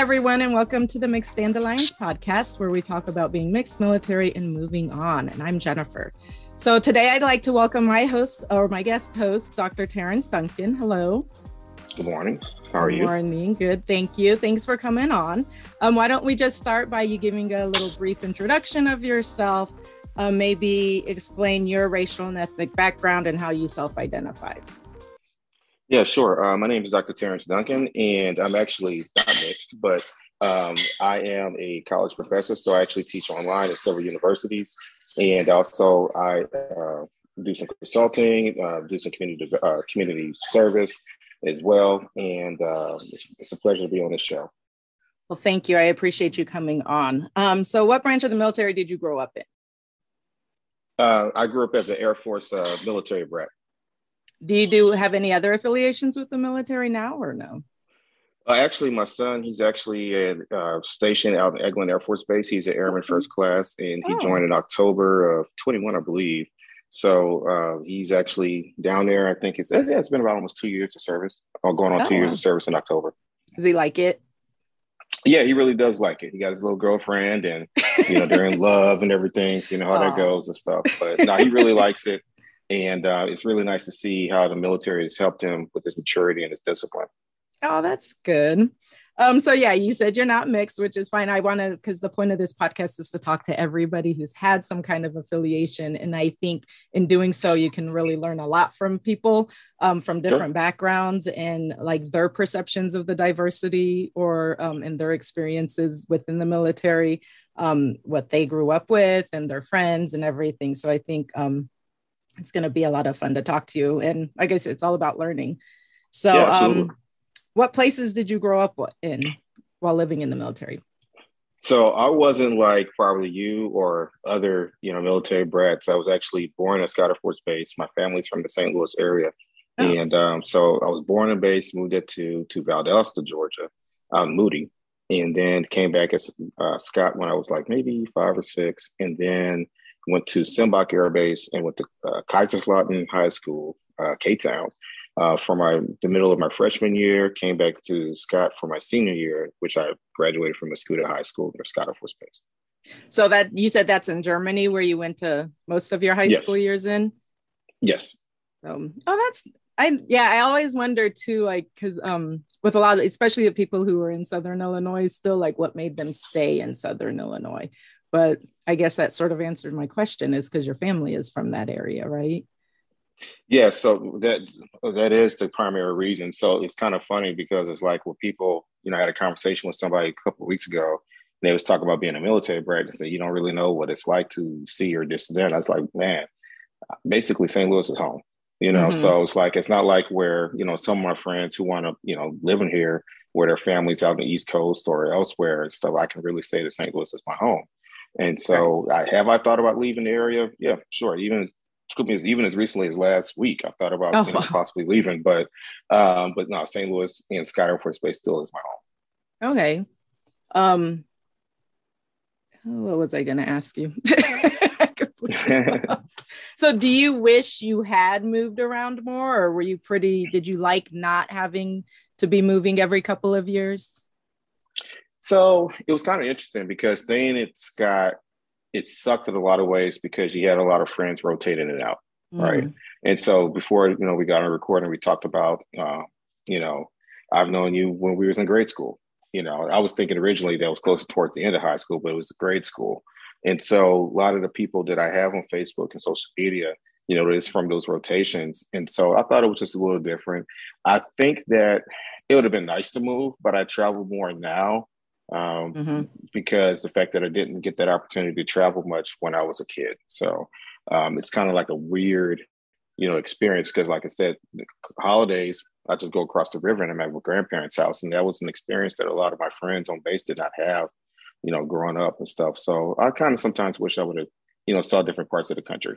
everyone, and welcome to the Mixed Dandelions podcast, where we talk about being mixed, military, and moving on. And I'm Jennifer. So today I'd like to welcome my host or my guest host, Dr. Terrence Duncan. Hello. Good morning. How are you? Good morning. Good. Thank you. Thanks for coming on. Um, why don't we just start by you giving a little brief introduction of yourself, uh, maybe explain your racial and ethnic background and how you self identify. Yeah, sure. Uh, my name is Dr. Terrence Duncan, and I'm actually not mixed, but um, I am a college professor, so I actually teach online at several universities, and also I uh, do some consulting, uh, do some community uh, community service as well, and uh, it's, it's, a pleasure to be on this show. Well, thank you. I appreciate you coming on. Um, so, what branch of the military did you grow up in? Uh, I grew up as an Air Force military brat. Do you do have any other affiliations with the military now or no? Uh, actually, my son, he's actually uh, stationed out in Eglin Air Force Base. He's an airman first class, and he oh. joined in October of 21, I believe. So uh, he's actually down there. I think it's it's been about almost two years of service, or going on oh. two years of service in October. Does he like it? Yeah, he really does like it. He got his little girlfriend, and you know they're in love and everything. So you know how that goes and stuff. But no, he really likes it. And uh, it's really nice to see how the military has helped him with his maturity and his discipline. Oh, that's good. Um, so yeah, you said you're not mixed, which is fine. I want to because the point of this podcast is to talk to everybody who's had some kind of affiliation, and I think in doing so, you can really learn a lot from people um, from different sure. backgrounds and like their perceptions of the diversity or um, and their experiences within the military, um, what they grew up with, and their friends and everything. So I think um, it's going to be a lot of fun to talk to you. And I guess it's all about learning. So, yeah, um, what places did you grow up in while living in the military? So I wasn't like probably you or other, you know, military brats. I was actually born at Scott Air Force Base. My family's from the St. Louis area. Oh. And um, so I was born and based, moved it to to Valdosta, Georgia, um, Moody, and then came back as uh, Scott when I was like maybe five or six, and then went to Sembach Air Base and went to uh, Kaiserslautern High School, uh, K-Town, uh, for my the middle of my freshman year. Came back to Scott for my senior year, which I graduated from Mascoutah High School near Scott Air Force Base. So that you said that's in Germany, where you went to most of your high yes. school years in. Yes. Um, oh, that's I yeah. I always wonder too, like because um with a lot of especially the people who were in Southern Illinois, still like what made them stay in Southern Illinois but I guess that sort of answered my question is because your family is from that area, right? Yeah, so that that is the primary reason. So it's kind of funny because it's like when people, you know, I had a conversation with somebody a couple of weeks ago, and they was talking about being a military brat and say you don't really know what it's like to see or this and that. I was like, man, basically St. Louis is home. You know, mm-hmm. so it's like it's not like where you know some of my friends who want to you know living here where their families out on the East Coast or elsewhere and stuff. I can really say that St. Louis is my home. And so, I, have I thought about leaving the area? Yeah, sure. Even as even as recently as last week, I've thought about oh, you know, possibly leaving. But um, but no, St. Louis and Scott Air Force Base still is my home. Okay. Um, what was I going to ask you? so, do you wish you had moved around more, or were you pretty? Did you like not having to be moving every couple of years? So it was kind of interesting because then it's got it sucked in a lot of ways because you had a lot of friends rotating it out, mm. right? And so before you know we got on recording, we talked about uh, you know I've known you when we was in grade school. You know, I was thinking originally that was closer towards the end of high school, but it was grade school. And so a lot of the people that I have on Facebook and social media, you know, is from those rotations. And so I thought it was just a little different. I think that it would have been nice to move, but I travel more now um, mm-hmm. because the fact that I didn't get that opportunity to travel much when I was a kid. So um, it's kind of like a weird, you know, experience because, like I said, holidays I just go across the river and I'm at my grandparents' house, and that was an experience that a lot of my friends on base did not have, you know, growing up and stuff. So I kind of sometimes wish I would have, you know, saw different parts of the country.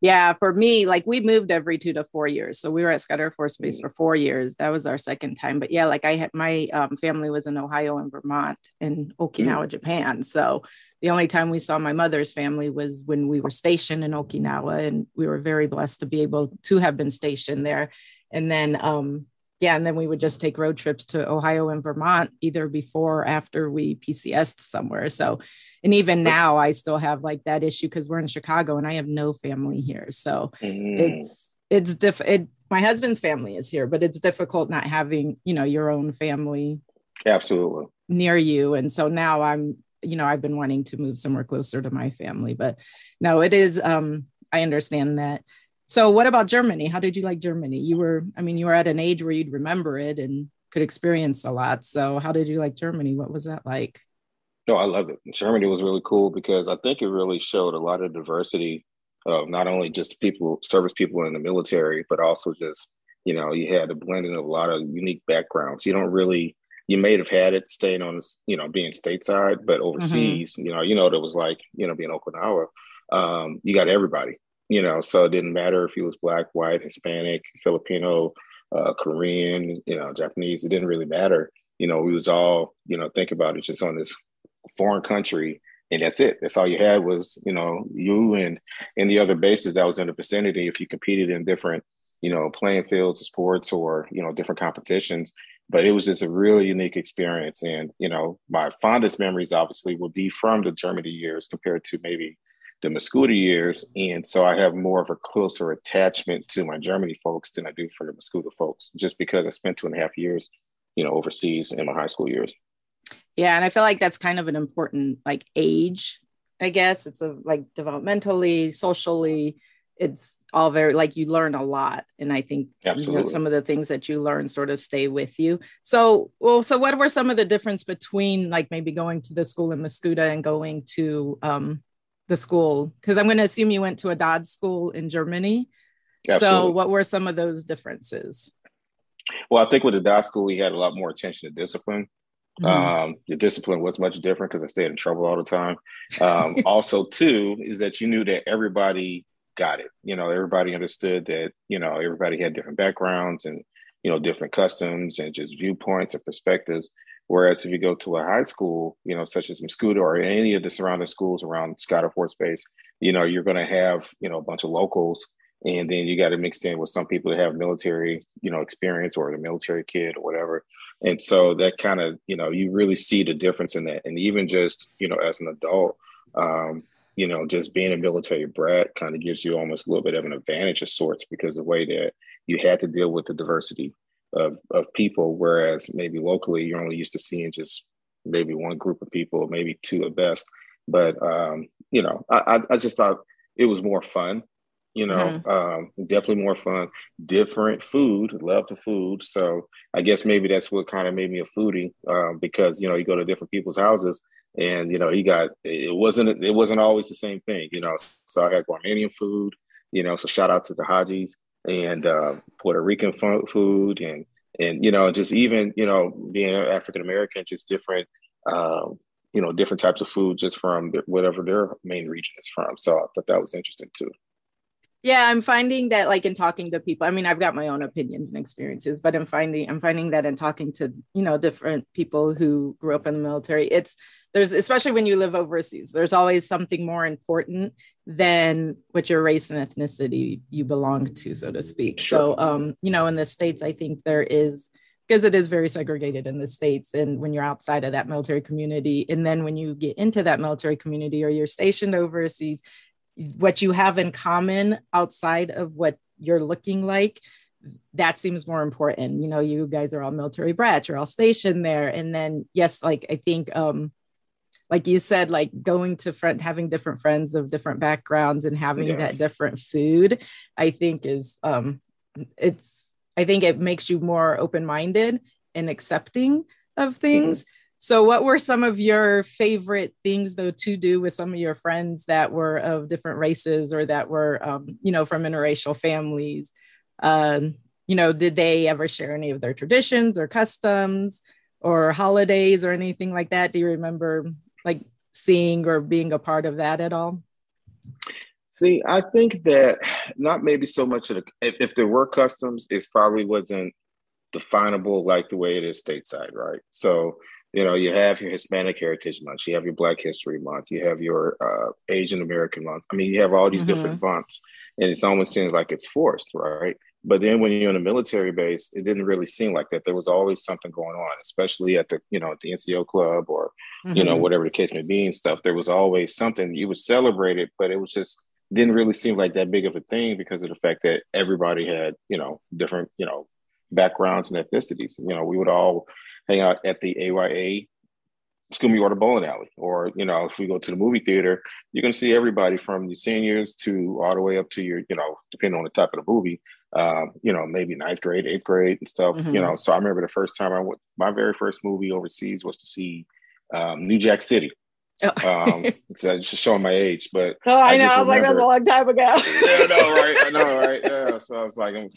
Yeah, for me, like we moved every two to four years. So we were at Scott Air Force Base mm. for four years. That was our second time. But yeah, like I had my um, family was in Ohio and Vermont and Okinawa, mm. Japan. So the only time we saw my mother's family was when we were stationed in Okinawa, and we were very blessed to be able to have been stationed there. And then um, yeah, and then we would just take road trips to Ohio and Vermont either before or after we PCSed somewhere. So, and even now I still have like that issue because we're in Chicago and I have no family here. So mm. it's it's diff it my husband's family is here, but it's difficult not having, you know, your own family absolutely near you. And so now I'm, you know, I've been wanting to move somewhere closer to my family, but no, it is um I understand that so, what about Germany? How did you like Germany? You were, I mean, you were at an age where you'd remember it and could experience a lot. So, how did you like Germany? What was that like? No, I loved it. Germany was really cool because I think it really showed a lot of diversity of not only just people, service people in the military, but also just, you know, you had a blending of a lot of unique backgrounds. You don't really, you may have had it staying on, you know, being stateside, but mm-hmm. overseas, mm-hmm. you know, you know, it was like, you know, being Okinawa, um, you got everybody you know, so it didn't matter if he was black, white, Hispanic, Filipino, uh, Korean, you know, Japanese. It didn't really matter. You know, we was all, you know, think about it, just on this foreign country, and that's it. That's all you had was, you know, you and any other bases that was in the vicinity. If you competed in different, you know, playing fields, sports, or you know, different competitions. But it was just a really unique experience, and you know, my fondest memories obviously would be from the Germany years compared to maybe the Mascoutah years. And so I have more of a closer attachment to my Germany folks than I do for the Mascoutah folks, just because I spent two and a half years, you know, overseas in my high school years. Yeah. And I feel like that's kind of an important like age, I guess. It's a like developmentally, socially, it's all very like you learn a lot and i think you know, some of the things that you learn sort of stay with you so well so what were some of the difference between like maybe going to the school in Mascoutah and going to um the school? Because I'm going to assume you went to a DoDDS school in Germany. Absolutely. So, what were some of those differences? Well, I think with the DoDDS school, we had a lot more attention to discipline. Mm-hmm. Um, the discipline was much different because I stayed in trouble all the time. Um, also, too, is that you knew that everybody got it. You know, everybody understood that, you know, everybody had different backgrounds and, you know, different customs and just viewpoints and perspectives. Whereas if you go to a high school, you know, such as Mascoutah or any of the surrounding schools around Scott Air Force Base, you know, you're going to have, you know, a bunch of locals. And then you got to mix in with some people that have military, you know, experience or the military kid or whatever. And so that kind of, you know, you really see the difference in that. And even just, you know, as an adult, um, you know, just being a military brat kind of gives you almost a little bit of an advantage of sorts because the way that you had to deal with the diversity of of people, whereas maybe locally you're only used to seeing just maybe one group of people, maybe two at best. But um, you know, I, I just thought it was more fun. You know, mm-hmm. um, definitely more fun. Different food, love the food. So I guess maybe that's what kind of made me a foodie um, because you know you go to different people's houses and you know he got it wasn't it wasn't always the same thing. You know, so I had Guamanian food. You know, so shout out to the Hajis and uh, Puerto Rican food and and you know just even you know being African American, just different um, you know different types of food just from whatever their main region is from. So I thought that was interesting too. Yeah, I'm finding that like in talking to people, I mean, I've got my own opinions and experiences, but I'm finding I'm finding that in talking to, you know, different people who grew up in the military, it's there's especially when you live overseas, there's always something more important than what your race and ethnicity you belong to, so to speak. Sure. So um, you know, in the States, I think there is because it is very segregated in the states and when you're outside of that military community and then when you get into that military community or you're stationed overseas what you have in common outside of what you're looking like that seems more important you know you guys are all military brats you're all stationed there and then yes like i think um like you said like going to friend having different friends of different backgrounds and having yes. that different food i think is um it's i think it makes you more open-minded and accepting of things mm-hmm. So, what were some of your favorite things, though, to do with some of your friends that were of different races or that were, um, you know, from interracial families? Um, you know, did they ever share any of their traditions or customs or holidays or anything like that? Do you remember like seeing or being a part of that at all? See, I think that not maybe so much of the, if, if there were customs, it probably wasn't definable like the way it is stateside, right? So, you know, you have your Hispanic Heritage Month, you have your Black History Month, you have your uh, Asian American Month. I mean, you have all these mm-hmm. different months, and it almost seems like it's forced, right? But then when you're in a military base, it didn't really seem like that. There was always something going on, especially at the, you know, at the NCO club or, mm-hmm. you know, mm-hmm. whatever the case may be and stuff. There was always something you would celebrate it, but it was just didn't really seem like that big of a thing because of the fact that everybody had, you know, different, you know, backgrounds and ethnicities. You know, we would all hang out at the AYA School Water Bowling Alley, or you know, if we go to the movie theater, you're going to see everybody from your seniors to all the way up to your, you know, depending on the type of the movie, um, you know, maybe ninth grade, eighth grade, and stuff. Mm-hmm. You know, so I remember the first time I went, my very first movie overseas was to see um, New Jack City. Oh. um, it's uh, just showing my age, but oh, I, I know. I was like, that's a long time ago. yeah, I know, right? I know, right? Yeah. So I was like, I'm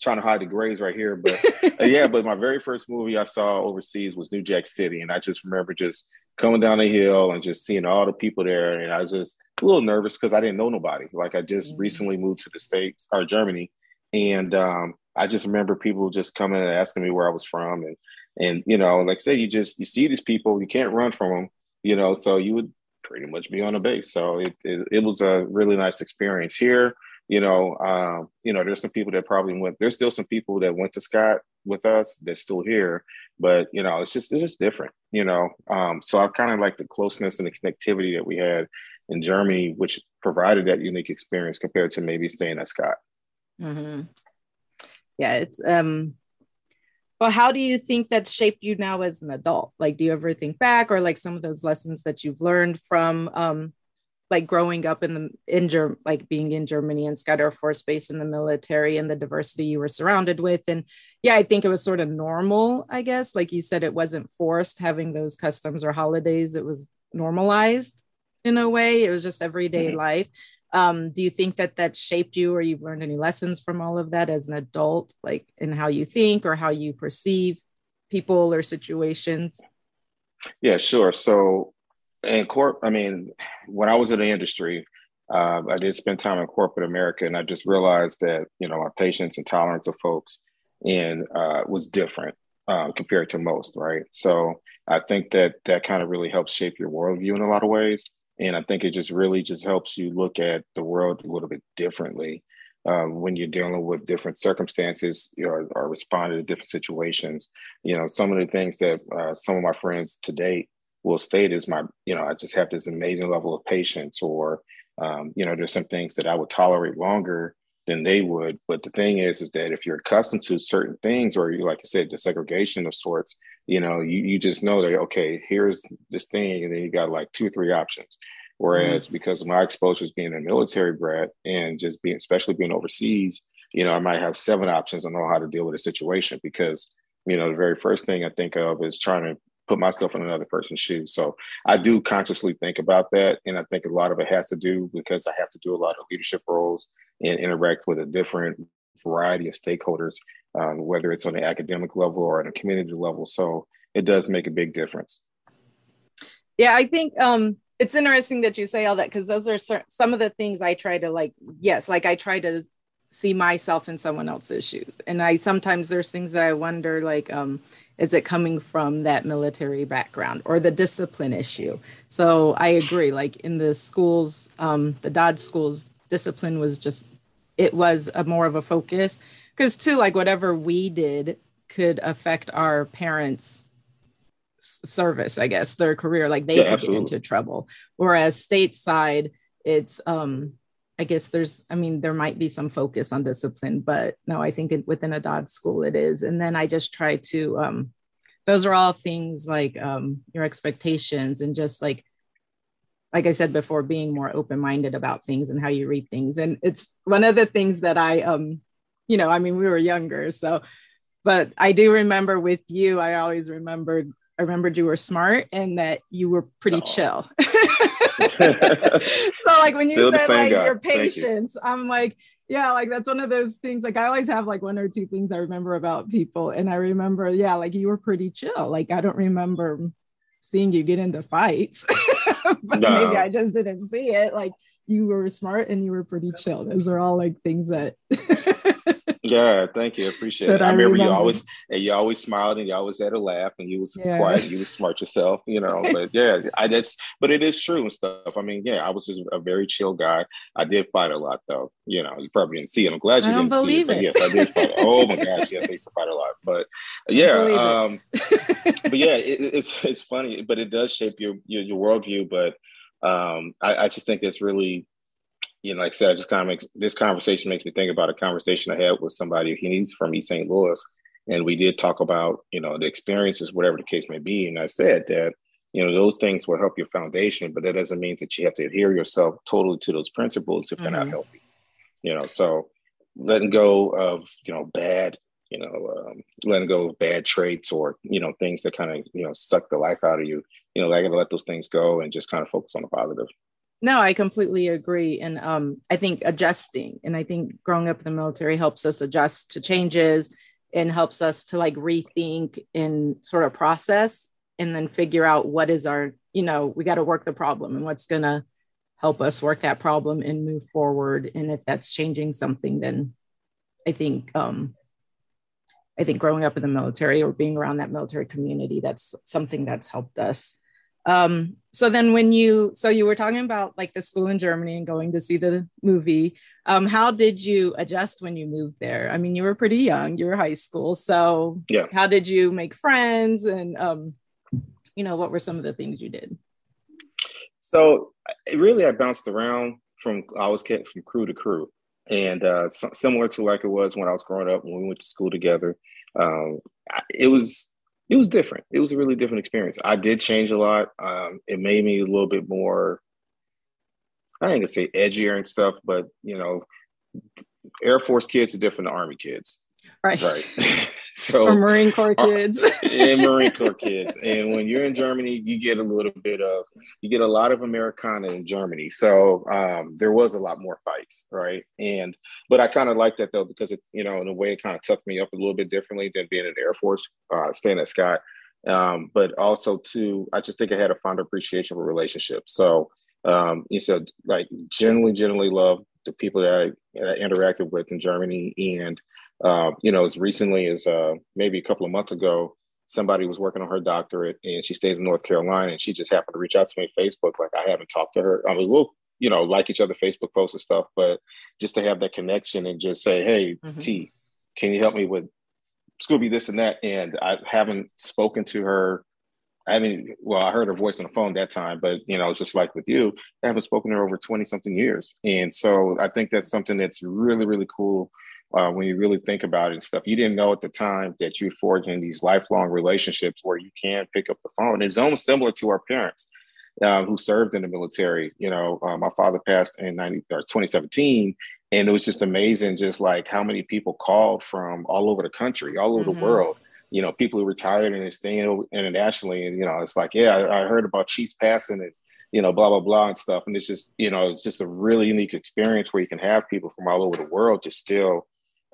trying to hide the grades right here, but uh, yeah. But my very first movie I saw overseas was New Jack City, and I just remember just coming down the hill and just seeing all the people there, and I was just a little nervous because I didn't know nobody. Like I just mm-hmm. recently moved to the states or Germany, and um, I just remember people just coming and asking me where I was from, and and you know, like I say, you just you see these people, you can't run from them you know, so you would pretty much be on a base. So it, it, it was a really nice experience here. You know, um, you know, there's some people that probably went. There's still some people that went to Scott with us that's still here, but you know, it's just it's just different. You know, um, so I kind of like the closeness and the connectivity that we had in Germany, which provided that unique experience compared to maybe staying at Scott. Mm-hmm. Yeah, it's um, but how do you think that's shaped you now as an adult? Like do you ever think back or like some of those lessons that you've learned from um like growing up in the in Germ- like being in Germany and Scott Air Force Base in the military and the diversity you were surrounded with? And yeah I think it was sort of normal I guess. Like you said it wasn't forced. Having those customs or holidays it was normalized in a way. It was just everyday mm-hmm. life um, do you think that that shaped you or you've learned any lessons from all of that as an adult like in how you think or how you perceive people or situations? Yeah sure. So in corp i mean when i was in the industry uh, i did spend time in corporate america and i just realized that you know my patience and tolerance of folks and uh, was different um, compared to most right? So i think that that kind of really helps shape your worldview in a lot of ways and I think it just really just helps you look at the world a little bit differently um, when you're dealing with different circumstances or, or responding to different situations. You know, some of the things that uh, some of my friends to date will state is my, you know, I just have this amazing level of patience, or, um, you know, there's some things that I would tolerate longer than they would. But the thing is, is that if you're accustomed to certain things, or you, like I said, the segregation of sorts, you know, you, you just know that, okay, here's this thing. And then you got like two or three options. Whereas mm-hmm. because of my exposures being a military brat and just being, especially being overseas, you know, I might have seven options on know how to deal with a situation because, you know, the very first thing I think of is trying to put myself in another person's shoes. So I do consciously think about that. And I think a lot of it has to do because I have to do a lot of leadership roles and interact with a different variety of stakeholders, um, whether it's on the academic level or on a community level. So it does make a big difference. Yeah, I think um, it's interesting that you say all that because those are some of the things I try to like. Yes, like I try to see myself in someone else's shoes, and I sometimes there's things that I wonder like, um, is it coming from that military background or the discipline issue? So I agree. Like in the schools, um, the DoDDS schools, discipline was just it was a more of a focus. Because too like whatever we did could affect our parents service i guess their career like they yeah, could get into trouble. Whereas stateside it's um i guess there's i mean there might be some focus on discipline but no i think it, within a DoDDS school it is. And then i just try to um those are all things like um your expectations and just like like I said before, being more open minded about things and how you read things. And it's one of the things that I, um, you know, I mean, we were younger, so, but I do remember with you, I always remembered, I remembered you were smart and that you were pretty oh. chill. so, like when Still you said like guy. your patience, you. I'm like, yeah, like that's one of those things. Like I always have like one or two things I remember about people, and I remember, yeah, like you were pretty chill. Like I don't remember seeing you get into fights. but no. maybe I just didn't see it. Like you were smart and you were pretty chill. Those are all like things that Yeah, thank you. I Appreciate it. I, I remember, remember, you always and you always smiled and you always had a laugh and you was yeah. quiet, you was smart yourself, you know. But yeah, I that's but it is true and stuff. I mean, yeah, I was just a very chill guy. I did fight a lot though. You know, you probably didn't see it. I'm glad you I didn't see it, it. Yes, I did fight. oh my gosh, yes, I used to fight a lot. But yeah, um, but yeah, it, it's it's funny, but it does shape your your, your worldview. But um, I, I just think it's really you know, like I said, just kind of this conversation makes me think about a conversation I had with somebody. He's from East St. Louis, and we did talk about you know the experiences, whatever the case may be. And I said that you know those things will help your foundation, but that doesn't mean that you have to adhere yourself totally to those principles if they're mm-hmm. not healthy. You know, so letting go of you know bad you know, um, letting go of bad traits or, you know, things that kind of, you know, suck the life out of you. You know, I got to let those things go and just kind of focus on the positive. No, I completely agree. And um, I think adjusting, and I think growing up in the military helps us adjust to changes and helps us to like rethink and sort of process and then figure out what is our, you know, we got to work the problem and what's going to help us work that problem and move forward. And if that's changing something, then I think, um, I think growing up in the military or being around that military community, that's something that's helped us. Um, so then when you so you were talking about like the school in Germany and going to see the movie. Um, how did you adjust when you moved there? I mean, you were pretty young, you were high school. So yeah, how did you make friends and um, you know, what were some of the things you did? So really I bounced around from I was kept from crew to crew. And uh, similar to like it was when I was growing up when we went to school together, um, it was it was different. It was a really different experience. I did change a lot. Um, it made me a little bit more, I ain't gonna say edgier and stuff, but you know, Air Force kids are different than Army kids. Right. Right. so or Marine Corps kids. and Marine Corps kids. And when you're in Germany, you get a little bit of you get a lot of Americana in Germany. So um, there was a lot more fights, right? And but I kind of like that though because it's you know in a way it kind of tucked me up a little bit differently than being in the Air Force, uh, staying at Scott. Um, but also too, I just think I had a fond appreciation for relationships. So um, you said like generally, generally love the people that I, that I interacted with in Germany and uh, you know, as recently as uh, maybe a couple of months ago, somebody was working on her doctorate and she stays in North Carolina and she just happened to reach out to me on Facebook. Like I haven't talked to her. I mean, we'll, you know, like each other Facebook posts and stuff, but just to have that connection and just say, Hey, mm-hmm. T, can you help me with Scooby this and that? And I haven't spoken to her. I mean, well, I heard her voice on the phone that time, but you know, just like with you, I haven't spoken to her over 20 something years. And so I think that's something that's really, really cool uh, when you really think about it and stuff. You didn't know at the time that you're forging these lifelong relationships where you can pick up the phone. It's almost similar to our parents uh, who served in the military. You know, uh, my father passed in 90, or 2017, and it was just amazing, just like how many people called from all over the country, all over mm-hmm. the world. You know, people who retired and are staying internationally, and you know, it's like, yeah, I, I heard about Chiefs passing and you know, blah blah blah and stuff. And it's just, you know, it's just a really unique experience where you can have people from all over the world just still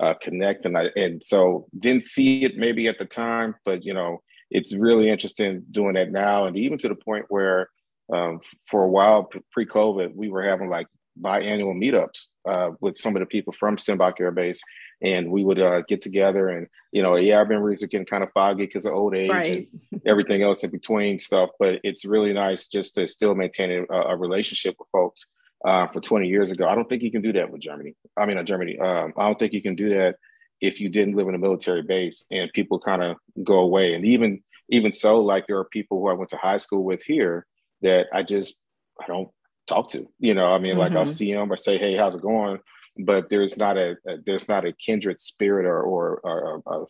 uh, connect. And I and so didn't see it maybe at the time, but you know, it's really interesting doing that now, and even to the point where um, for a while pre-COVID, we were having like biannual meetups uh, with some of the people from Sembach Air Base, and we would uh, get together. And you know, yeah, our memories are getting kind of foggy because of old age right. and everything else in between stuff. But it's really nice just to still maintain a, a relationship with folks uh, for 20 years ago. I don't think you can do that with Germany. I mean, uh, Germany. Um, I don't think you can do that if you didn't live in a military base and people kind of go away. And even even so, like there are people who I went to high school with here that I just I don't talk to. You know, I mean, mm-hmm. like I'll mm-hmm. see them or say, "Hey, how's it going?" But there's not a, a there's not a kindred spirit or or, or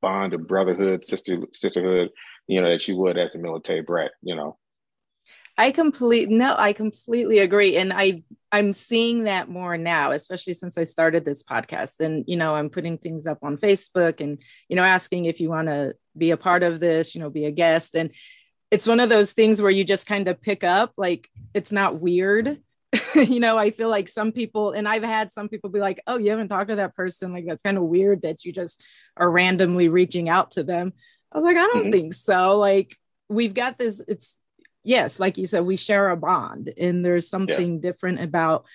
bond of brotherhood, sister sisterhood, you know, that you would as a military brat. You know. I completely no, I completely agree. And I I'm seeing that more now, especially since I started this podcast. And you know, I'm putting things up on Facebook and you know, asking if you want to be a part of this, you know, be a guest. And it's one of those things where you just kind of pick up, like it's not weird. you know, I feel like some people, and I've had some people be like, oh, you haven't talked to that person. Like, that's kind of weird that you just are randomly reaching out to them. I was like, I don't mm-hmm. think so. Like, we've got this, it's yes, like you said, we share a bond, and there's something yeah. different about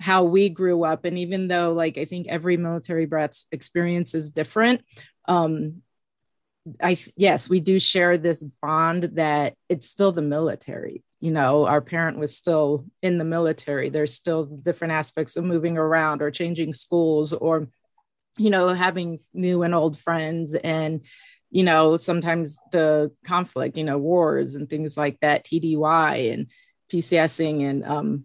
how we grew up and even though like i think every military brat's experience is different um i yes we do share this bond that it's still the military you know our parent was still in the military there's still different aspects of moving around or changing schools or you know having new and old friends and you know sometimes the conflict you know wars and things like that tdy and pcsing and um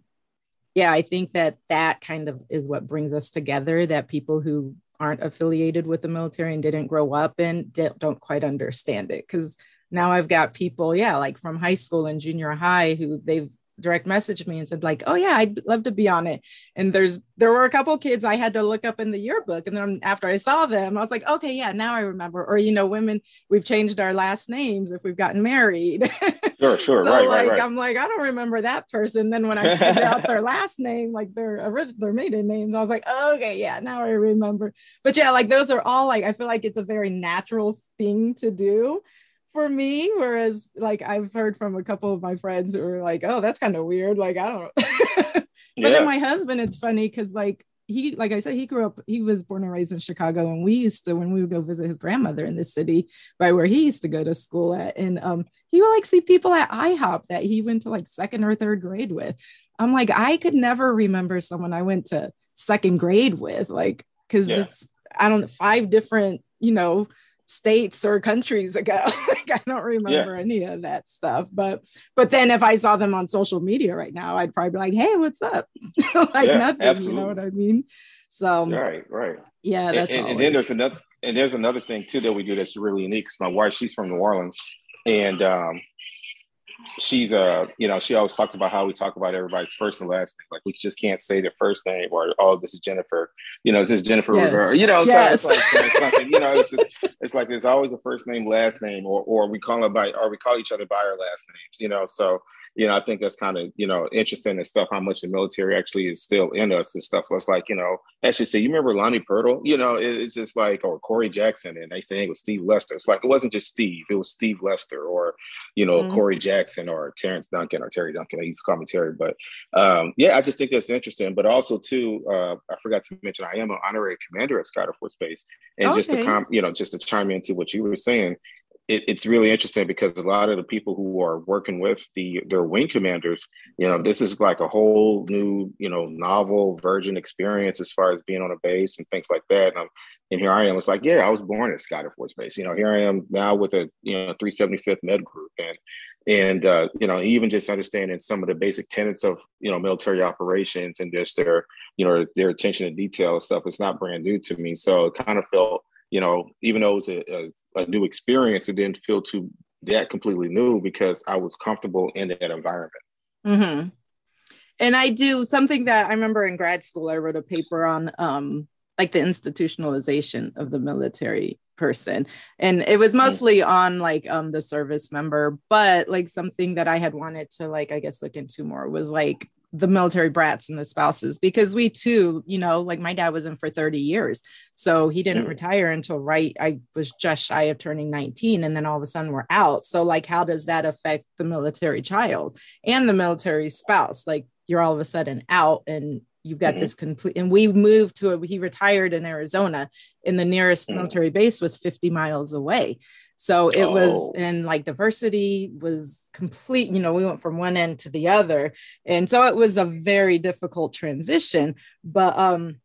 yeah, I think that that kind of is what brings us together that people who aren't affiliated with the military and didn't grow up and don't quite understand it. Because now I've got people, yeah, like from high school and junior high who they've direct messaged me and said like oh yeah i'd love to be on it. And there's there were a couple kids i had to look up in the yearbook and then after i saw them i was like okay yeah now i remember. Or you know women we've changed our last names if we've gotten married. Sure sure so right, like right, right. i'm like i don't remember that person. Then when i figured out their last name like their original their maiden names i was like okay yeah now i remember. But yeah like those are all like i feel like it's a very natural thing to do for me whereas like i've heard from a couple of my friends who are like oh that's kind of weird like i don't know but yeah. then my husband it's funny because like he like i said he grew up he was born and raised in chicago and we used to when we would go visit his grandmother in the city by where he used to go to school at and um he would like see people at ihop that he went to like second or third grade with i'm like i could never remember someone i went to second grade with like because yeah. it's i don't know five different you know states or countries ago. like I don't remember yeah. any of that stuff. But but then if I saw them on social media right now, I'd probably be like, hey, what's up? like yeah, nothing, absolutely. you know what I mean? So right, right. Yeah, that's and, and, and then there's another and there's another thing too that we do that's really unique because my wife, she's from New Orleans. And um she's uh you know she always talks about how we talk about everybody's first and last name like we just can't say their first name or oh this is jennifer you know this is jennifer yes. Rivera. you know yes. so it's like something you know it's just it's like there's always a first name last name or or we call it by or we call each other by our last names you know so you know, I think that's kind of, you know, interesting and stuff, how much the military actually is still in us and stuff. Let's like, you know, actually say, you remember Lonnie Purtle? You know, it, it's just like, or Corey Jackson, and they say it was Steve Lester. It's like, it wasn't just Steve, it was Steve Lester or, you know, mm-hmm. Corey Jackson or Terrence Duncan or Terry Duncan. He used to call me Terry. But um, yeah, I just think that's interesting. But also, too, uh, I forgot to mention, I am an honorary commander at Scott Air Force Base. And okay. just to, com- you know, just to chime into what you were saying, it, it's really interesting because a lot of the people who are working with the their wing commanders, you know, this is like a whole new, you know, novel virgin experience as far as being on a base and things like that. And, and here I am. It's like, yeah, I was born at Scott Air Force Base. You know, here I am now with a you know 375th Med Group, and and uh, you know, even just understanding some of the basic tenets of you know military operations and just their you know their attention to detail and stuff it's not brand new to me. So it kind of felt you know, even though it was a, a, a, new experience, it didn't feel too that completely new because I was comfortable in that environment. Mm-hmm. And I do something that I remember in grad school, I wrote a paper on um, like the institutionalization of the military person and it was mm-hmm. mostly on like um the service member but like something that i had wanted to like i guess look into more was like the military brats and the spouses because we too you know like my dad was in for 30 years so he didn't mm. retire until right i was just shy of turning 19 and then all of a sudden we're out so like how does that affect the military child and the military spouse like you're all of a sudden out and you've got mm-hmm. this complete and we moved to a he retired in arizona and the nearest mm. military base was 50 miles away so it oh. was, and like diversity was complete, you know, we went from one end to the other. And so it was a very difficult transition. But um,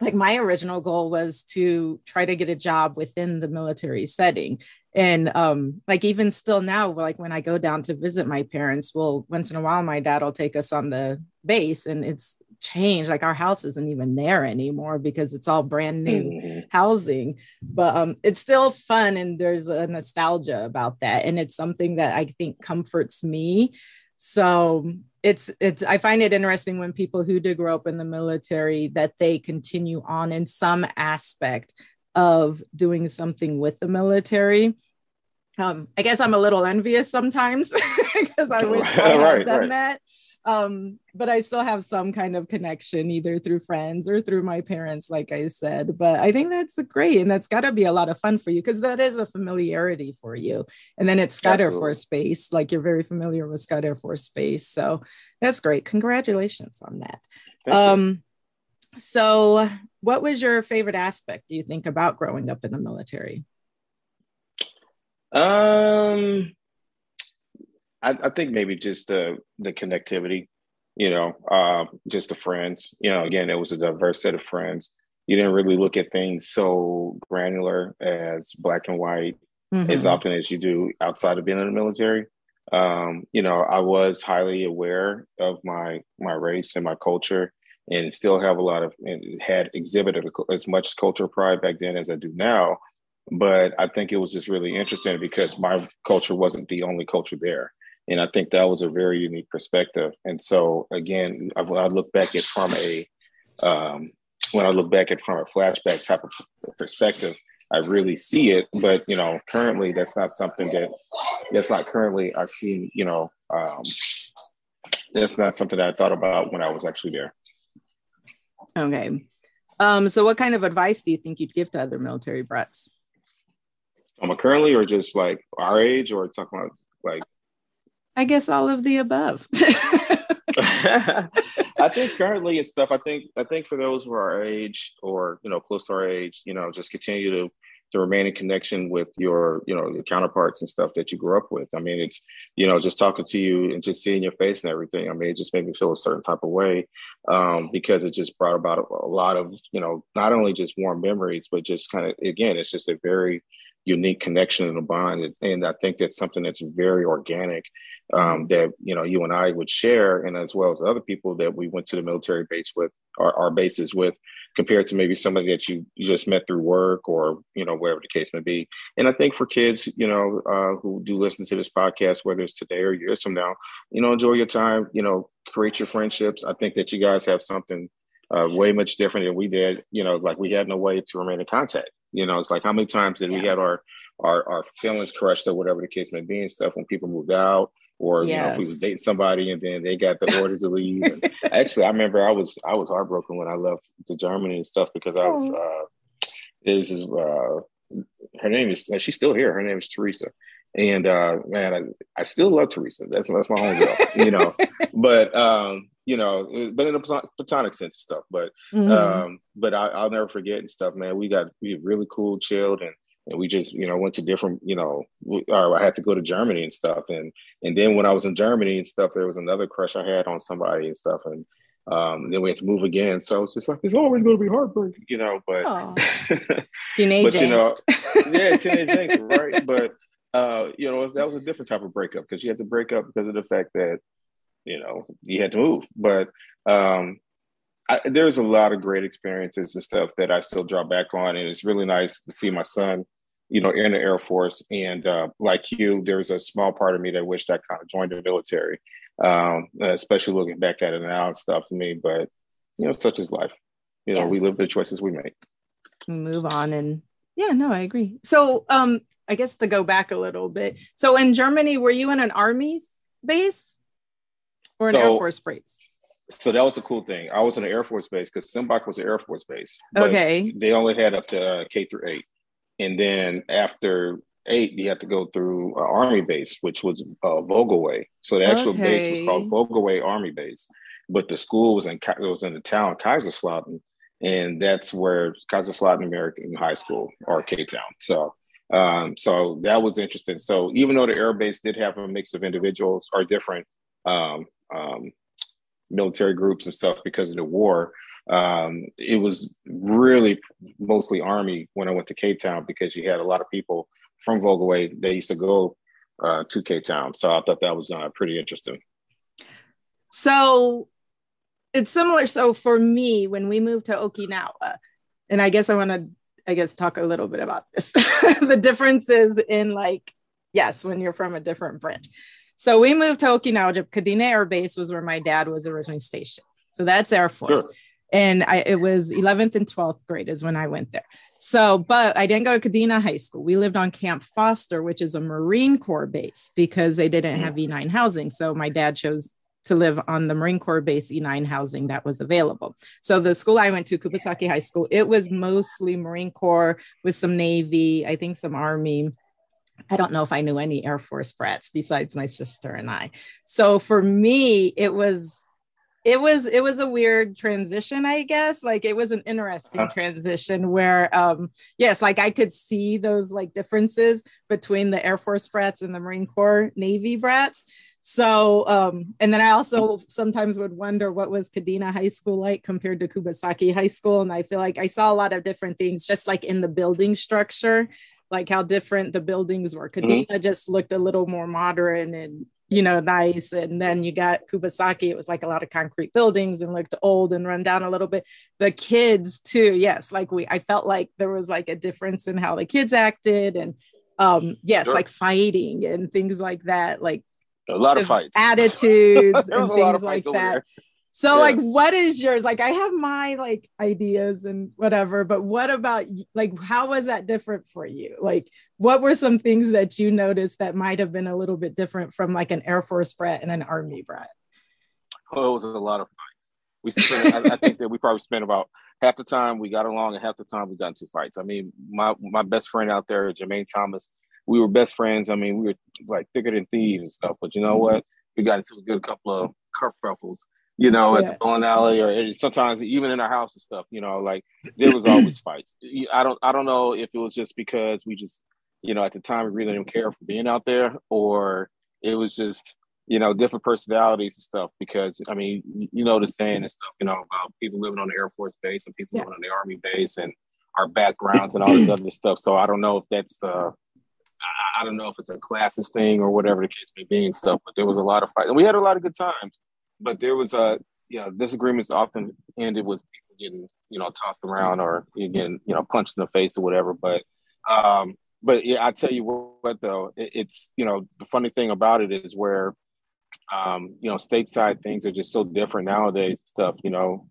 like my original goal was to try to get a job within the military setting and um like even still now like when i go down to visit my parents well once in a while my dad will take us on the base and it's changed like our house isn't even there anymore because it's all brand new mm-hmm. housing. But um it's still fun and there's a nostalgia about that and it's something that i think comforts me. So it's it's i find it interesting when people who did grow up in the military that they continue on in some aspect of doing something with the military. Um, I guess I'm a little envious sometimes because I wish I had right, done right. that um but i still have some kind of connection either through friends or through my parents like i said but i think that's great and that's got to be a lot of fun for you because that is a familiarity for you and then it's scott Absolutely. air force base like you're very familiar with scott air force base so that's great congratulations on that Thank um you. So, what was your favorite aspect, do you think, about growing up in the military? Um, I, I think maybe just the the connectivity, you know, uh, just the friends. You know, again, it was a diverse set of friends. You didn't really look at things so granular as black and white mm-hmm. as often as you do outside of being in the military. Um, you know, I was highly aware of my my race and my culture, and still have a lot of and had exhibited as much cultural pride back then as I do now. But I think it was just really interesting because my culture wasn't the only culture there. And I think that was a very unique perspective. And so again, when I look back at from a um, when I look back at from a flashback type of perspective, I really see it. But you know, currently that's not something that that's not currently I see. You know, um, that's not something that I thought about when I was actually there. Okay. Um, so what kind of advice do you think you'd give to other military brats? Um, currently, or just like our age, or talking about like I guess all of the above. I think currently it's stuff. I think I think for those who are our age or you know close to our age, you know, just continue to to remain in connection with your you know your counterparts and stuff that you grew up with. I mean, it's you know just talking to you and just seeing your face and everything. I mean, it just made me feel a certain type of way um, because it just brought about a, a lot of you know not only just warm memories, but just kind of again, it's just a very unique connection and a bond. And I think that's something that's very organic um, that you know you and I would share, and as well as other people that we went to the military base with, our, our bases with, compared to maybe somebody that you, you just met through work or you know wherever the case may be. And I think for kids, you know, uh, who do listen to this podcast, whether it's today or years from now, you know, enjoy your time. You know, create your friendships. I think that you guys have something uh, way much different than we did. You know, like we had no way to remain in contact. You know, it's like how many times did yeah. we have our our our feelings crushed or whatever the case may be and stuff when people moved out or yes. you know if we was dating somebody and then they got the order to leave. And actually, I remember I was I was heartbroken when I left to Germany and stuff because I was uh, it was this, uh, her name is she's still here. Her name is Teresa. And uh, man, I, I still love Teresa. That's that's my homegirl, you know. But um, you know, but in a platonic sense and stuff. But mm-hmm. um, but I, will never forget and stuff, man. We got we really cool, chilled, and and we just you know went to different you know or I had to go to Germany and stuff. And and then when I was in Germany and stuff there was another crush I had on somebody and stuff. And um, then we had to move again. So it's just like there's always going to be heartbreak you know but teenage but, you know yeah teenage angst right? But uh, you know that was a different type of breakup because you had to break up because of the fact that you know you had to move. But um, I, there's a lot of great experiences and stuff that I still draw back on, and it's really nice to see my son you know, in the Air Force. And uh, like you, there's a small part of me that wished I kind of joined the military, um, especially looking back at it now and stuff for me. But, you know, such is life. You know, yes. we live the choices we make. Move on. And yeah, no, I agree. So um, I guess to go back a little bit. So in Germany, were you in an army base or an so, Air Force base? So that was a cool thing. I was in an Air Force base because Sembach was an Air Force base. Okay. They only had up to uh, K through eight and then after eight, you have to go through an Army Base, which was uh, Vogelweh. So the actual okay. base was called Vogelweh Army Base, but the school was in it was in the town Kaiserslautern, and that's where Kaiserslautern American High School or K Town. So. Um, so that was interesting. So even though the air base did have a mix of individuals or different um, um, military groups and stuff because of the war, um, it was really mostly Army when I went to K Town because you had a lot of people from Vogelweh. that used to go uh, to K Town, so I thought that was uh, pretty interesting. So it's similar. So for me, when we moved to Okinawa, and I guess I want to, I guess, talk a little bit about this. the differences in like, yes, when you're from a different branch. So we moved to Okinawa. Kadena Air Base was where my dad was originally stationed. So that's Air Force. Sure and I, it was 11th and 12th grade is when I went there. So, but I didn't go to Kadena High School. We lived on Camp Foster, which is a Marine Corps base because they didn't have mm. E9 housing. So my dad chose to live on the Marine Corps base E9 housing that was available. So the school I went to, Kubasaki High School, it was mostly Marine Corps with some Navy, I think some Army. I don't know if I knew any Air Force brats besides my sister and I. So for me, it was it was it was a weird transition i guess like it was an interesting uh-huh. transition where um yes like i could see those like differences between the air force brats and the marine corps navy brats so um and then i also sometimes would wonder what was kadena high school like compared to kubasaki high school and i feel like i saw a lot of different things just like in the building structure like how different the buildings were kadena mm-hmm. just looked a little more modern and you know, nice. And then you got Kubasaki, it was like a lot of concrete buildings and looked old and run down a little bit. The kids too, yes, like we I felt like there was like a difference in how the kids acted and um yes, sure. like fighting and things like that, like a lot of fights, attitudes and things like that. There. So yeah. like what is yours? Like I have my like ideas and whatever, but what about like how was that different for you? Like what were some things that you noticed that might have been a little bit different from like an Air Force brat and an Army brat? Oh, it was a lot of fights. We spent, I, I think that we probably spent about half the time we got along and half the time we got into fights. I mean, my my best friend out there, Jermaine Thomas, we were best friends. I mean, we were like thicker than thieves and stuff. But you know mm-hmm. what? We got into a good couple of kerfuffles you know, at the bowling alley or sometimes even in our house and stuff, you know, like there was always fights. I don't I don't know if it was just because we just, you know, at the time we really didn't care for being out there or it was just, you know, different personalities and stuff because I mean, you know the saying and stuff, you know, about people living on the Air Force base and people yeah. living on the Army base and our backgrounds and all this other stuff. So I don't know if that's uh I don't know if it's a classist thing or whatever the case may be and stuff, but there was a lot of fight and we had a lot of good times but there was a you know disagreements often ended with people getting you know tossed around or getting you know punched in the face or whatever. But um, but yeah, I tell you what though, it, it's you know the funny thing about it is where um, you know stateside things are just so different nowadays. Stuff you know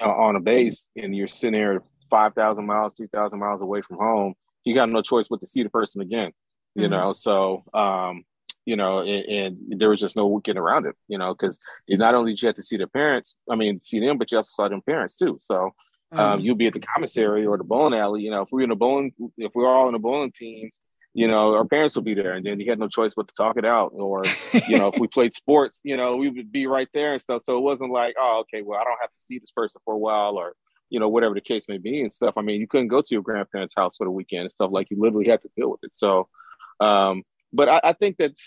on a base and you're sitting there five thousand miles, three thousand miles away from home. You got no choice but to see the person again. You mm-hmm. know, so um, you know, and, and, there was just no getting around it, you know, because not only did you have to see the parents, I mean, see them, but you also saw them parents too. So um, mm. you'll be at the commissary or the bowling alley, you know, if we're in a bowling, if we're all in the bowling teams, you know, our parents would be there, and then you had no choice but to talk it out. Or, you know, if we played sports, you know, we would be right there and stuff. So it wasn't like, oh, okay, well, I don't have to see this person for a while, or you know, whatever the case may be and stuff. I mean, you couldn't go to your grandparents' house for the weekend and stuff like you literally had to deal with it. So, um, but I, I think that's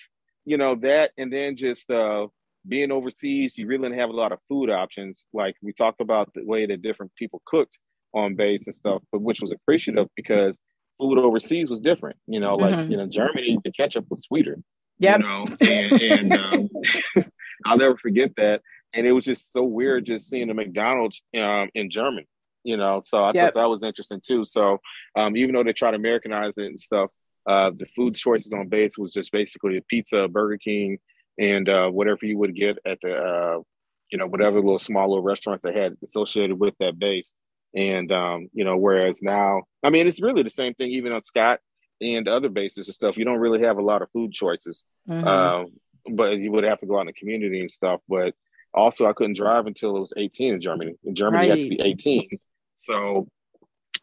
you know that, and then just uh, being overseas, you really didn't have a lot of food options. Like we talked about the way that different people cooked on base and stuff, but which was appreciative because food overseas was different. You know, like mm-hmm. you know, Germany, the ketchup was sweeter. Yeah, you know, and, and um, I'll never forget that. And it was just so weird just seeing the McDonald's um, in Germany. You know, so I yep. thought that was interesting too. So um, even though they try to Americanize it and stuff, uh, the food choices on base was just basically a pizza, Burger King, and uh, whatever you would get at the, uh, you know, whatever little small little restaurants they had associated with that base. And, um, you know, whereas now, I mean, it's really the same thing, even on Scott and other bases and stuff. You don't really have a lot of food choices, mm-hmm. uh, but you would have to go out in the community and stuff. But also, I couldn't drive until it was 18 in Germany. In Germany, right. you have to be 18. So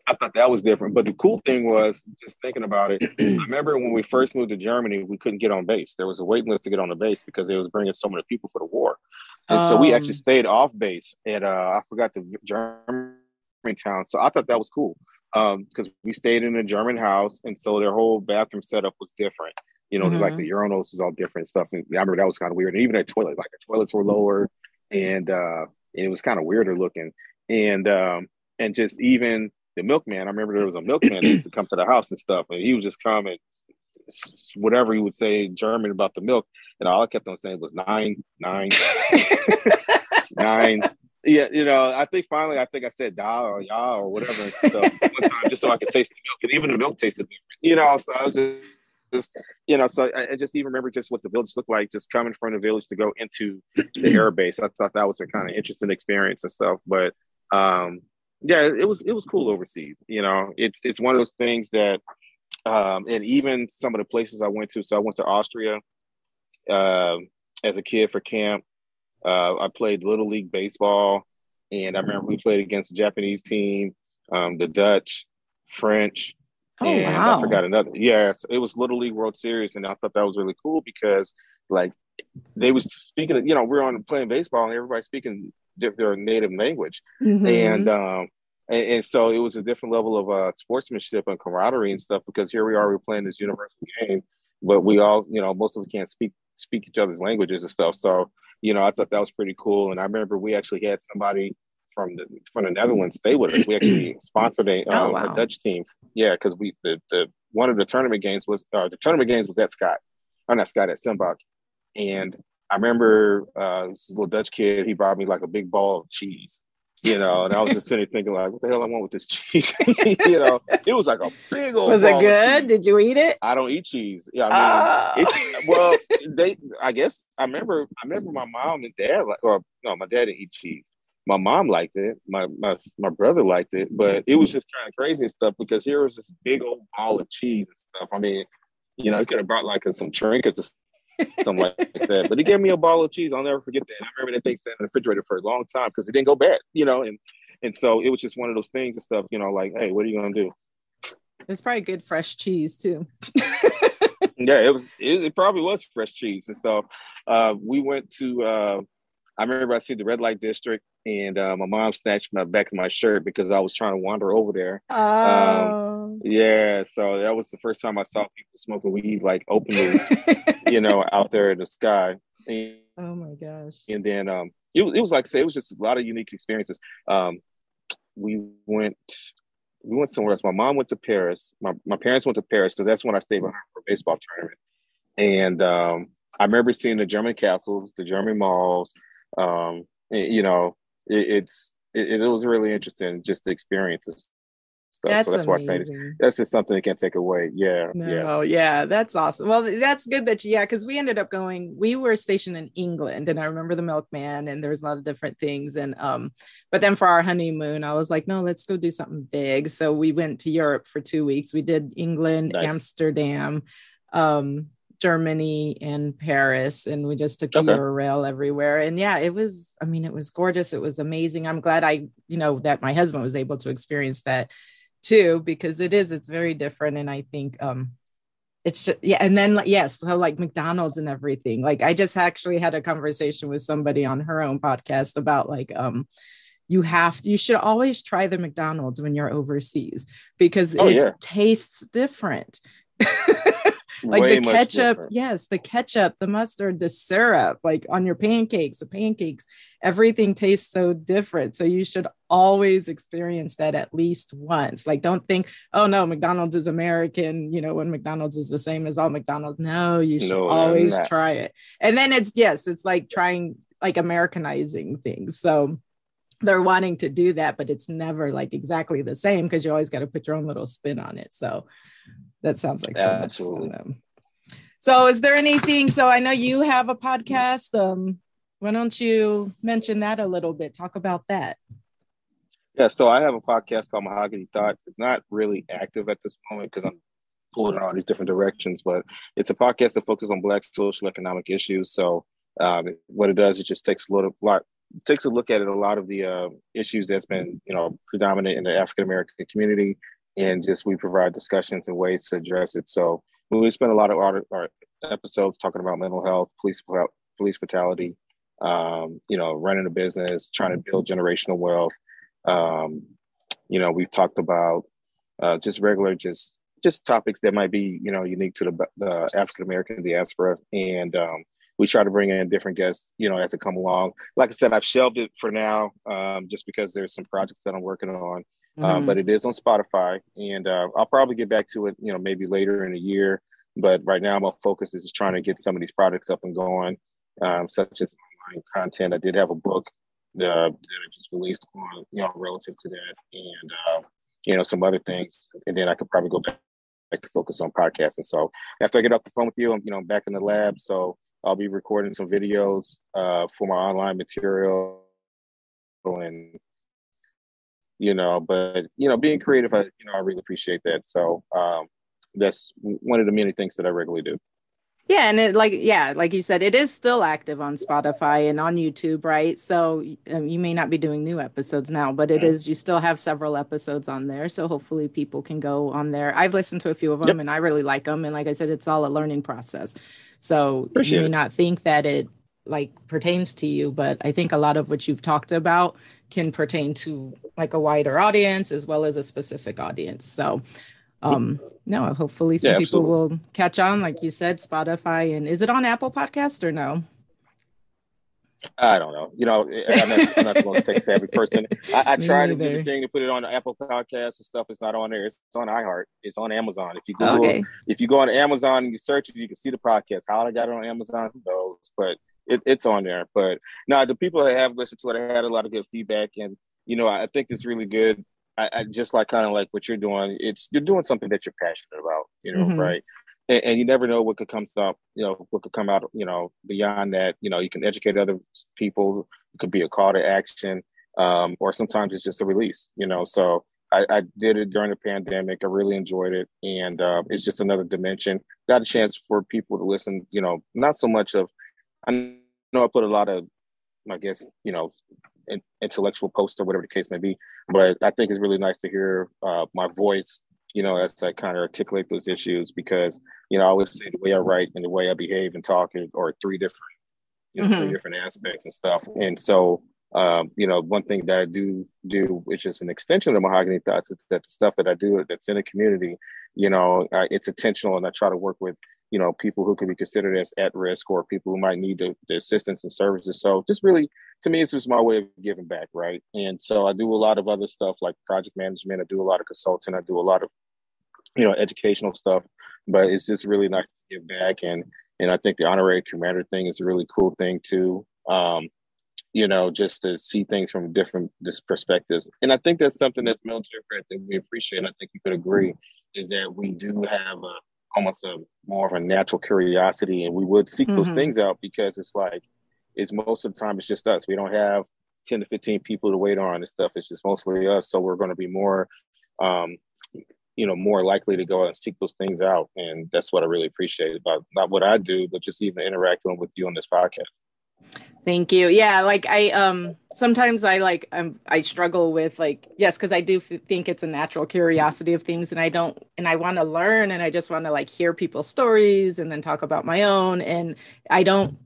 I thought that was different. But the cool thing was just thinking about it. I remember when we first moved to Germany, we couldn't get on base. There was a waiting list to get on the base because it was bringing so many people for the war. And um, so we actually um. stayed off base at uh, I forgot the German town. So I thought that was cool because um, we stayed in a German house, and so their whole bathroom setup was different. You know, mm-hmm. like the urinals is all different stuff. And I remember that was kind of weird. And even at toilet, like the toilets were lower, and uh, and it was kind of weirder looking. And um, and just even the milkman. I remember there was a milkman that used to come to the house and stuff, and he would just come and whatever he would say in German about the milk, and all I kept on saying was nine, nine, nine. Yeah, you know, I think finally, I think I said da or ya or whatever stuff one time just so I could taste the milk, and even the milk tasted different. You know, so I was just, just you know, so I, I, just even remember just what the village looked like, just coming from the village to go into the air base. I thought that was a kind of interesting experience and stuff, but um yeah, it was it was cool overseas. You know, it's it's one of those things that, um, and even some of the places I went to. So I went to Austria uh, as a kid for camp. Uh, I played little league baseball, and I remember we played against the Japanese team, um, the Dutch, French, oh, and wow. I forgot another. Yeah, it was Little League World Series, and I thought that was really cool because like they was speaking. Of, you know, we're on playing baseball, and everybody's speaking their native language, mm-hmm. and um, and, and, so it was a different level of uh, sportsmanship and camaraderie and stuff because here we are, we're playing this universal game, but we all, you know, most of us can't speak speak each other's languages and stuff. So, you know, I thought that was pretty cool. And I remember we actually had somebody from the from the Netherlands stay with us. We actually sponsored a, oh, um, wow. a Dutch team. Yeah, because we the, the one of the tournament games was uh, the tournament games was at Scott, or not Scott at Sembach, and I remember uh, this little Dutch kid. He brought me like a big ball of cheese, you know, and I was just sitting thinking like, what the hell I want with this cheese? you know, it was like a big old. Was it good? Did you eat it? I don't eat cheese. Yeah, I mean, oh. well, they. I guess I remember. I remember my mom and dad like, or no, my dad didn't eat cheese. My mom liked it. My my my brother liked it, but it was just kind of crazy and stuff because here was this big old ball of cheese and stuff. I mean, you know, he could have brought like some trinkets something like that. But he gave me a ball of cheese. I'll never forget that. I remember that thing sat in the refrigerator for a long time because it didn't go bad, you know. And and so it was just one of those things and stuff, you know, like, hey, what are you gonna do? It's probably good fresh cheese too. yeah, it was. It, it, probably was fresh cheese and stuff. Uh, we went to. Uh, I remember I see the red light district, and uh, my mom snatched my back of my shirt because I was trying to wander over there. Um, oh. Um, yeah, so that was the first time I saw people smoking weed like openly, you know, out there in the sky. And, oh my gosh! And then um, it, was it was like say, it was just a lot of unique experiences. Um, we went we went somewhere else. My mom went to Paris. My, my parents went to Paris because that's when I stayed behind for a baseball tournament. And um, I remember seeing the German castles, the German malls. Um, you know, it, it's it, it, was really interesting just the experiences. Stuff. That's so that's amazing. why I say that's just something you can't take away. Yeah. No, yeah. yeah, that's awesome. Well, that's good that you, yeah, because we ended up going, we were stationed in England and I remember the milkman and there was a lot of different things. And um, but then for our honeymoon, I was like, no, let's go do something big. So we went to Europe for two weeks. We did England, nice. Amsterdam, um, Germany and Paris, and we just took okay. Eurail everywhere. And yeah, it was, I mean, it was gorgeous. It was amazing. I'm glad I, you know, that my husband was able to experience that too, because it is, it's very different. And I think um it's just yeah, and then yes, so like McDonald's and everything. Like I just actually had a conversation with somebody on her own podcast about like um you have you should always try the McDonald's when you're overseas because oh, it yeah. tastes different. like Way the ketchup yes the ketchup the mustard the syrup like on your pancakes the pancakes everything tastes so different. So you should always experience that at least once. Like don't think oh no mcdonald's is american you know when mcdonald's is the same as all mcdonald's. No you should no, always try it. And then it's yes it's like trying like americanizing things. So they're wanting to do that but it's never like exactly the same because you always got to put your own little spin on it. So that sounds like so much fun. So, is there anything? So, I know you have a podcast. Um, why don't you mention that a little bit? Talk about that. Yeah, so I have a podcast called Mahogany Thoughts. It's not really active at this moment because I'm pulling in all these different directions, but it's a podcast that focuses on Black social economic issues. So, um, what it does, it just takes a little lot takes a look at it, a lot of the uh, issues that's been you know predominant in the African American community, and just we provide discussions and ways to address it. So we spend a lot of our, our episodes talking about mental health, police police brutality, um, you know, running a business, trying to build generational wealth. Um, you know, we've talked about uh, just regular, just just topics that might be you know unique to the, the African American diaspora, and um, we try to bring in different guests, you know, as they come along. Like I said, I've shelved it for now, um, just because there's some projects that I'm working on. Um, mm-hmm. but it is on Spotify, and uh, I'll probably get back to it, you know, maybe later in the year. But right now, my focus is just trying to get some of these products up and going, um, such as online content. I did have a book uh, that I just released on, you know, relative to that, and uh, you know, some other things. And then I could probably go back, back to focus on podcasting. So after I get off the phone with you, I'm, you know, back in the lab. So I'll be recording some videos uh, for my online material and you know but you know being creative i you know i really appreciate that. So um that's one of the many things that i regularly do. Yeah and it like yeah like you said it is still active on spotify and on youtube right? So um, you may not be doing new episodes now but it is you still have several episodes on there. So hopefully people can go on there. I've listened to a few of them yep. and i really like them. And like i said it's all a learning process. So appreciate you may it. not think that it like pertains to you but i think a lot of what you've talked about can pertain to like a wider audience as well as a specific audience so um no hopefully some Yeah, people will catch on like you said spotify and is it on apple podcast or no I don't know. You know, I'm not, I'm not the most tech savvy person. I, I tried to do the thing to put it on the Apple Podcasts and stuff. It's not on there. It's on iHeart. It's on Amazon. If you Google, okay if you go on Amazon and you search it, you can see the podcast. How I got it on Amazon, who knows? But it, it's on there. But now the people that have listened to it, I had a lot of good feedback, and you know, I think it's really good. I, I just like kind of like what you're doing. It's you're doing something that you're passionate about, you know, Mhm. right? And, and you never know what could come up, you know, what could come out, you know, beyond that. You know, you can educate other people. It could be a call to action, um, or sometimes it's just a release, you know. So I, I did it during the pandemic. I really enjoyed it, and uh, it's just another dimension. Got a chance for people to listen. You know, not so much of. I know I put a lot of, I guess, you know, in, intellectual posts or whatever the case may be, but I think it's really nice to hear uh, my voice. You know, as I kind of articulate those issues, because you know, I always say the way I write and the way I behave and talk are three different, you know, Mhm. three different aspects and stuff. And so, um, you know, one thing that I do do, which is an extension of mahogany thoughts, is that the stuff that I do that's in the community, you know, uh, it's intentional, and I try to work with you know people who can be considered as at risk or people who might need the, the assistance and services. So just really, to me, it's just my way of giving back, right? And so I do a lot of other stuff like project management. I do a lot of consulting. I do a lot of you know educational stuff, but it's just really nice to give back and and I think the honorary commander thing is a really cool thing too. Um, you know, just to see things from different perspectives. And I think that's something that military that we appreciate. and I think you could agree is that we do have a almost a more of a natural curiosity, and we would seek those Mhm. things out because it's like it's most of the time it's just us. We don't have ten to fifteen people to wait on and stuff. It's just mostly us. So we're going to be more. Um, you know, more likely to go out and seek those things out, and that's what I really appreciate about not what I do, but just even interacting with you on this podcast. Thank you. Yeah, like I um sometimes I like um I struggle with like yes because I do f- think it's a natural curiosity of things and I don't and I want to learn and I just want to like hear people's stories and then talk about my own and I don't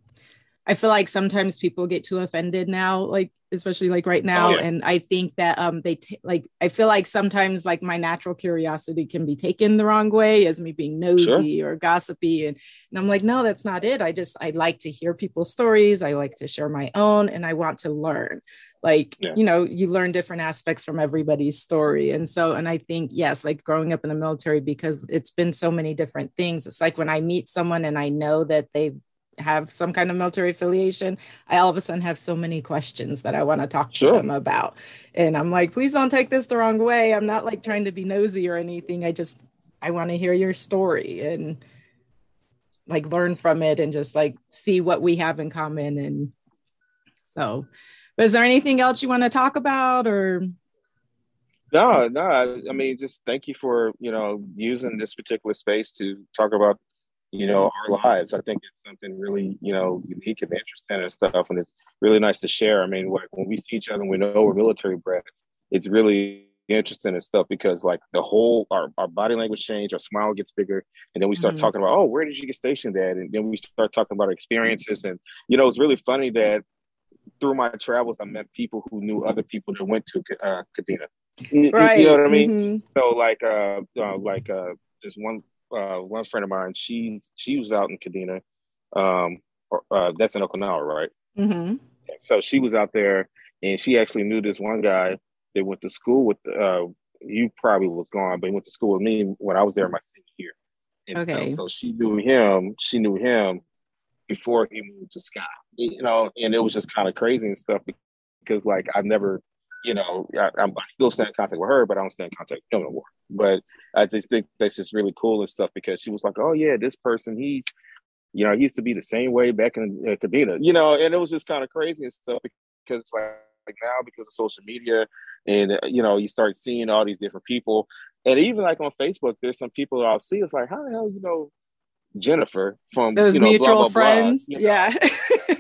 I feel like sometimes people get too offended now like especially like right now Oh, yeah. and I think that um they t- like I feel like sometimes like my natural curiosity can be taken the wrong way as me being nosy or gossipy and and I'm like, no, that's not it. I just, I like to hear people's stories. I like to share my own and I want to learn. Like, Yeah. you know, you learn different aspects from everybody's story. And so, and I think, yes, like growing up in the military, because it's been so many different things. It's like when I meet someone and I know that they have some kind of military affiliation, I all of a sudden have so many questions that I want to talk Sure. to them about. And I'm like, please don't take this the wrong way. I'm not like trying to be nosy or anything. I just, I want to hear your story and like learn from it and just like see what we have in common and so but is there anything else you want to talk about or No, no. I, I mean, just thank you for you know using this particular space to talk about you know our lives. I think it's something really you know unique and interesting and stuff, and it's really nice to share. I mean, like when we see each other, and we know we're military brats. It's really interesting and stuff because like the whole our, our body language change, our smile gets bigger, and then we start Mhm. talking about oh where did you get stationed at, and then we start talking about our experiences, and you know it's really funny that through my travels I met people who knew other people that went to uh, Kadena. You- you- right You know what I mean? Mhm. So like uh, uh like uh this one uh one friend of mine, she's she was out in Kadena. Um or, uh that's in Okinawa, right? Mhm. So she was out there and she actually knew this one guy that went to school with uh you probably was gone, but he went to school with me when I was there in my senior year. And stuff. Okay. so she knew him, she knew him before he moved to Scott. You know, and it was just kind of crazy and stuff because like I've never you know, I, I'm still stay in contact with her, but I don't stay in contact with him no more. But I just think that's just really cool and stuff because she was like, "Oh yeah, this person, he, you know, he used to be the same way back in uh, Kadena, you know," and it was just kind of crazy and stuff because like, like now because of social media and uh, you know you start seeing all these different people and even like on Facebook, there's some people that I'll see. It's like, how the hell you know Jennifer from those you know, mutual blah, blah, blah, friends you know? yeah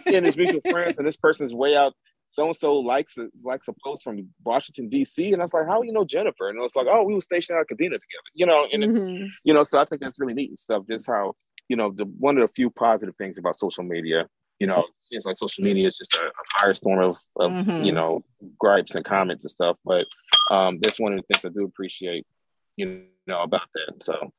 and his mutual friends, and this person's way out. So and so likes a, likes a post from Washington D.C. and I was like, "How you know Jennifer?" And it was like, "Oh, we were stationed at Kadena together," you know. And it's Mhm. you know, so I think that's really neat and stuff. Just how you know the one of the few positive things about social media you know, seems like social media is just a, a firestorm of, of mm-hmm. you know gripes and comments and stuff. But um, that's one of the things I do appreciate, you know, about that. So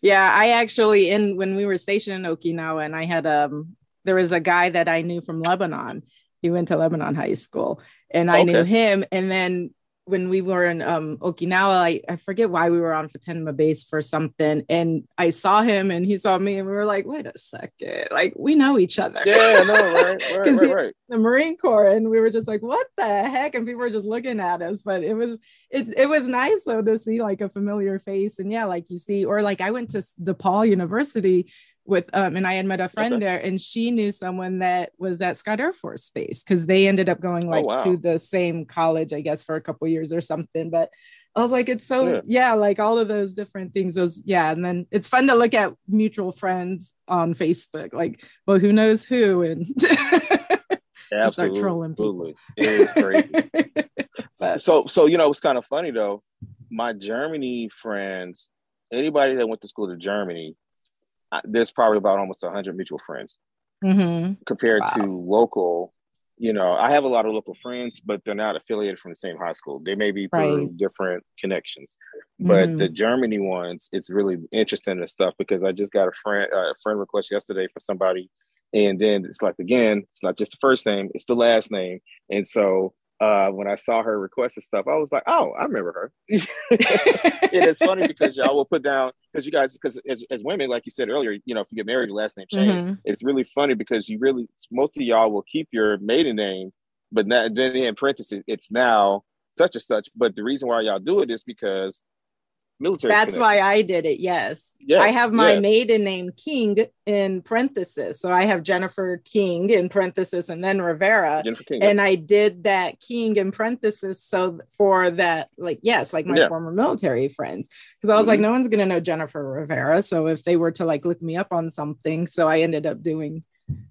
yeah, I actually in when we were stationed in Okinawa, and I had um there was a guy that I knew from Lebanon. He went to Lebanon High School, and I okay. knew him. And then when we were in um, Okinawa, I, I forget why we were on Futenma base for something, and I saw him and he saw me, and we were like, "Wait a second, like we know each other." Yeah, no, right, right, right, right. The Marine Corps, and we were just like, "What the heck?" And people were just looking at us, but it was it it was nice though to see like a familiar face, and yeah, like you see, or like I went to DePaul University with um and I had met a friend okay. there and she knew someone that was at Scott Air Force Base because they ended up going oh, like oh, wow. to the same college, I guess, for a couple years or something. But I was like, it's so yeah. yeah. like all of those different things. Those yeah, and then it's fun to look at mutual friends on Facebook, like, well, who knows who, and Absolutely. start trolling people. It is crazy. but, so so you know it's kind of funny though. My Germany friends, anybody that went to school to Germany, there's probably about almost 100 mutual friends mm-hmm. compared wow. to local you know i have a lot of local friends but they're not affiliated from the same high school they may be through right. different connections but mm-hmm. the germany ones it's really interesting and stuff because i just got a friend uh, a friend request yesterday for somebody and then it's like again it's not just the first name it's the last name and so uh, when I saw her request and stuff, I was like, oh, I remember her. it is funny because y'all will put down because you guys because as, as women, like you said earlier, you know, if you get married, your last name change. Mm-hmm. It's really funny because you really most of y'all will keep your maiden name, but then in parentheses, it's now such and such. But the reason why y'all do it is because military. That's why I did it. Yes. yes I have my yes. maiden name King in parenthesis. So I have Jennifer King in parenthesis and then Rivera. Jennifer King, and yeah. I did that King in parenthesis. So for that, like, yes, like my yeah. former military friends. Because I was mm-hmm. like, no one's going to know Jennifer Rivera. So if they were to like look me up on something, so I ended up doing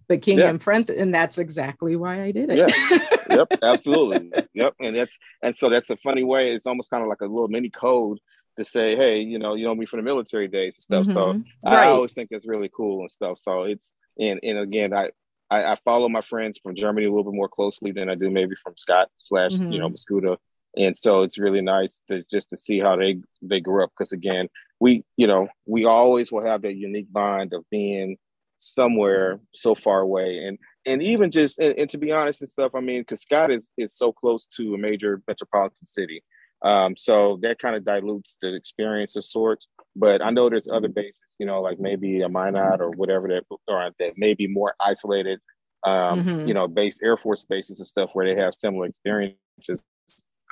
the king yeah. and prince and that's exactly why i did it yeah yep absolutely yep and that's and so that's a funny way it's almost kind of like a little mini code to say, hey, you know, you know me from the military days and stuff. Mm-hmm. So right. I always think it's really cool and stuff. So it's and and again, I, I, I follow my friends from Germany a little bit more closely than I do maybe from Scott slash mm-hmm. you know mm-hmm. Mascoutah. And so it's really nice to just to see how they they grew up because again, we you know we always will have that unique bond of being somewhere so far away and and even just and, and to be honest and stuff i mean because scott is is so close to a major metropolitan city um, so that kind of dilutes the experience of sorts. But I know there's other bases, you know, like maybe a Minot or whatever that or that may be more isolated, um, mm-hmm. you know, base Air Force bases and stuff where they have similar experiences.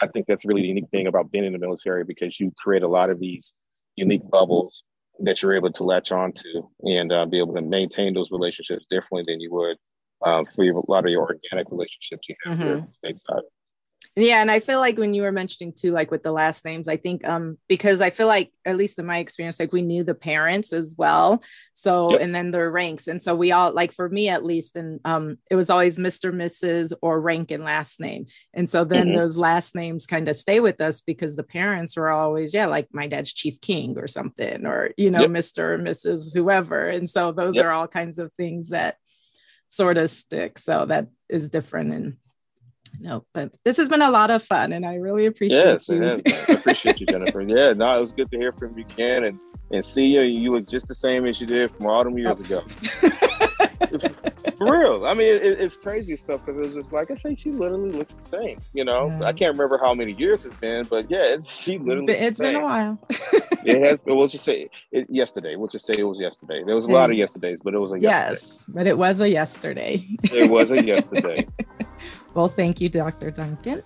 I think that's really the unique thing about being in the military because you create a lot of these unique bubbles that you're able to latch onto and uh, be able to maintain those relationships differently than you would uh, for a lot of your organic relationships you have mm-hmm. here stateside yeah and i feel like when you were mentioning too like with the last names i think um because i feel like at least in my experience like we knew the parents as well so yep. and then their ranks and so we all like for me at least and um it was always mr mrs or rank and last name and so then mm-hmm. those last names kind of stay with us because the parents were always yeah like my dad's chief king or something or you know yep. mr or mrs whoever and so those yep. are all kinds of things that sort of stick so that is different and no, but this has been a lot of fun, and I really appreciate yes, you. Yes, I appreciate you, Jennifer. yeah, no, it was good to hear from you, Ken, and and see you. You look just the same as you did from all them years oh. ago. For real, I mean, it, it's crazy stuff because it's just like I say, she literally looks the same. You know, yeah. I can't remember how many years it's been, but yeah, it's, she literally. It's been, it's been a while. it has. We'll just say it yesterday. We'll just say it was yesterday. There was a lot of yesterdays, but it was a yesterday. yes, but it was a yesterday. it was a yesterday. Well, thank you, Dr. Duncan.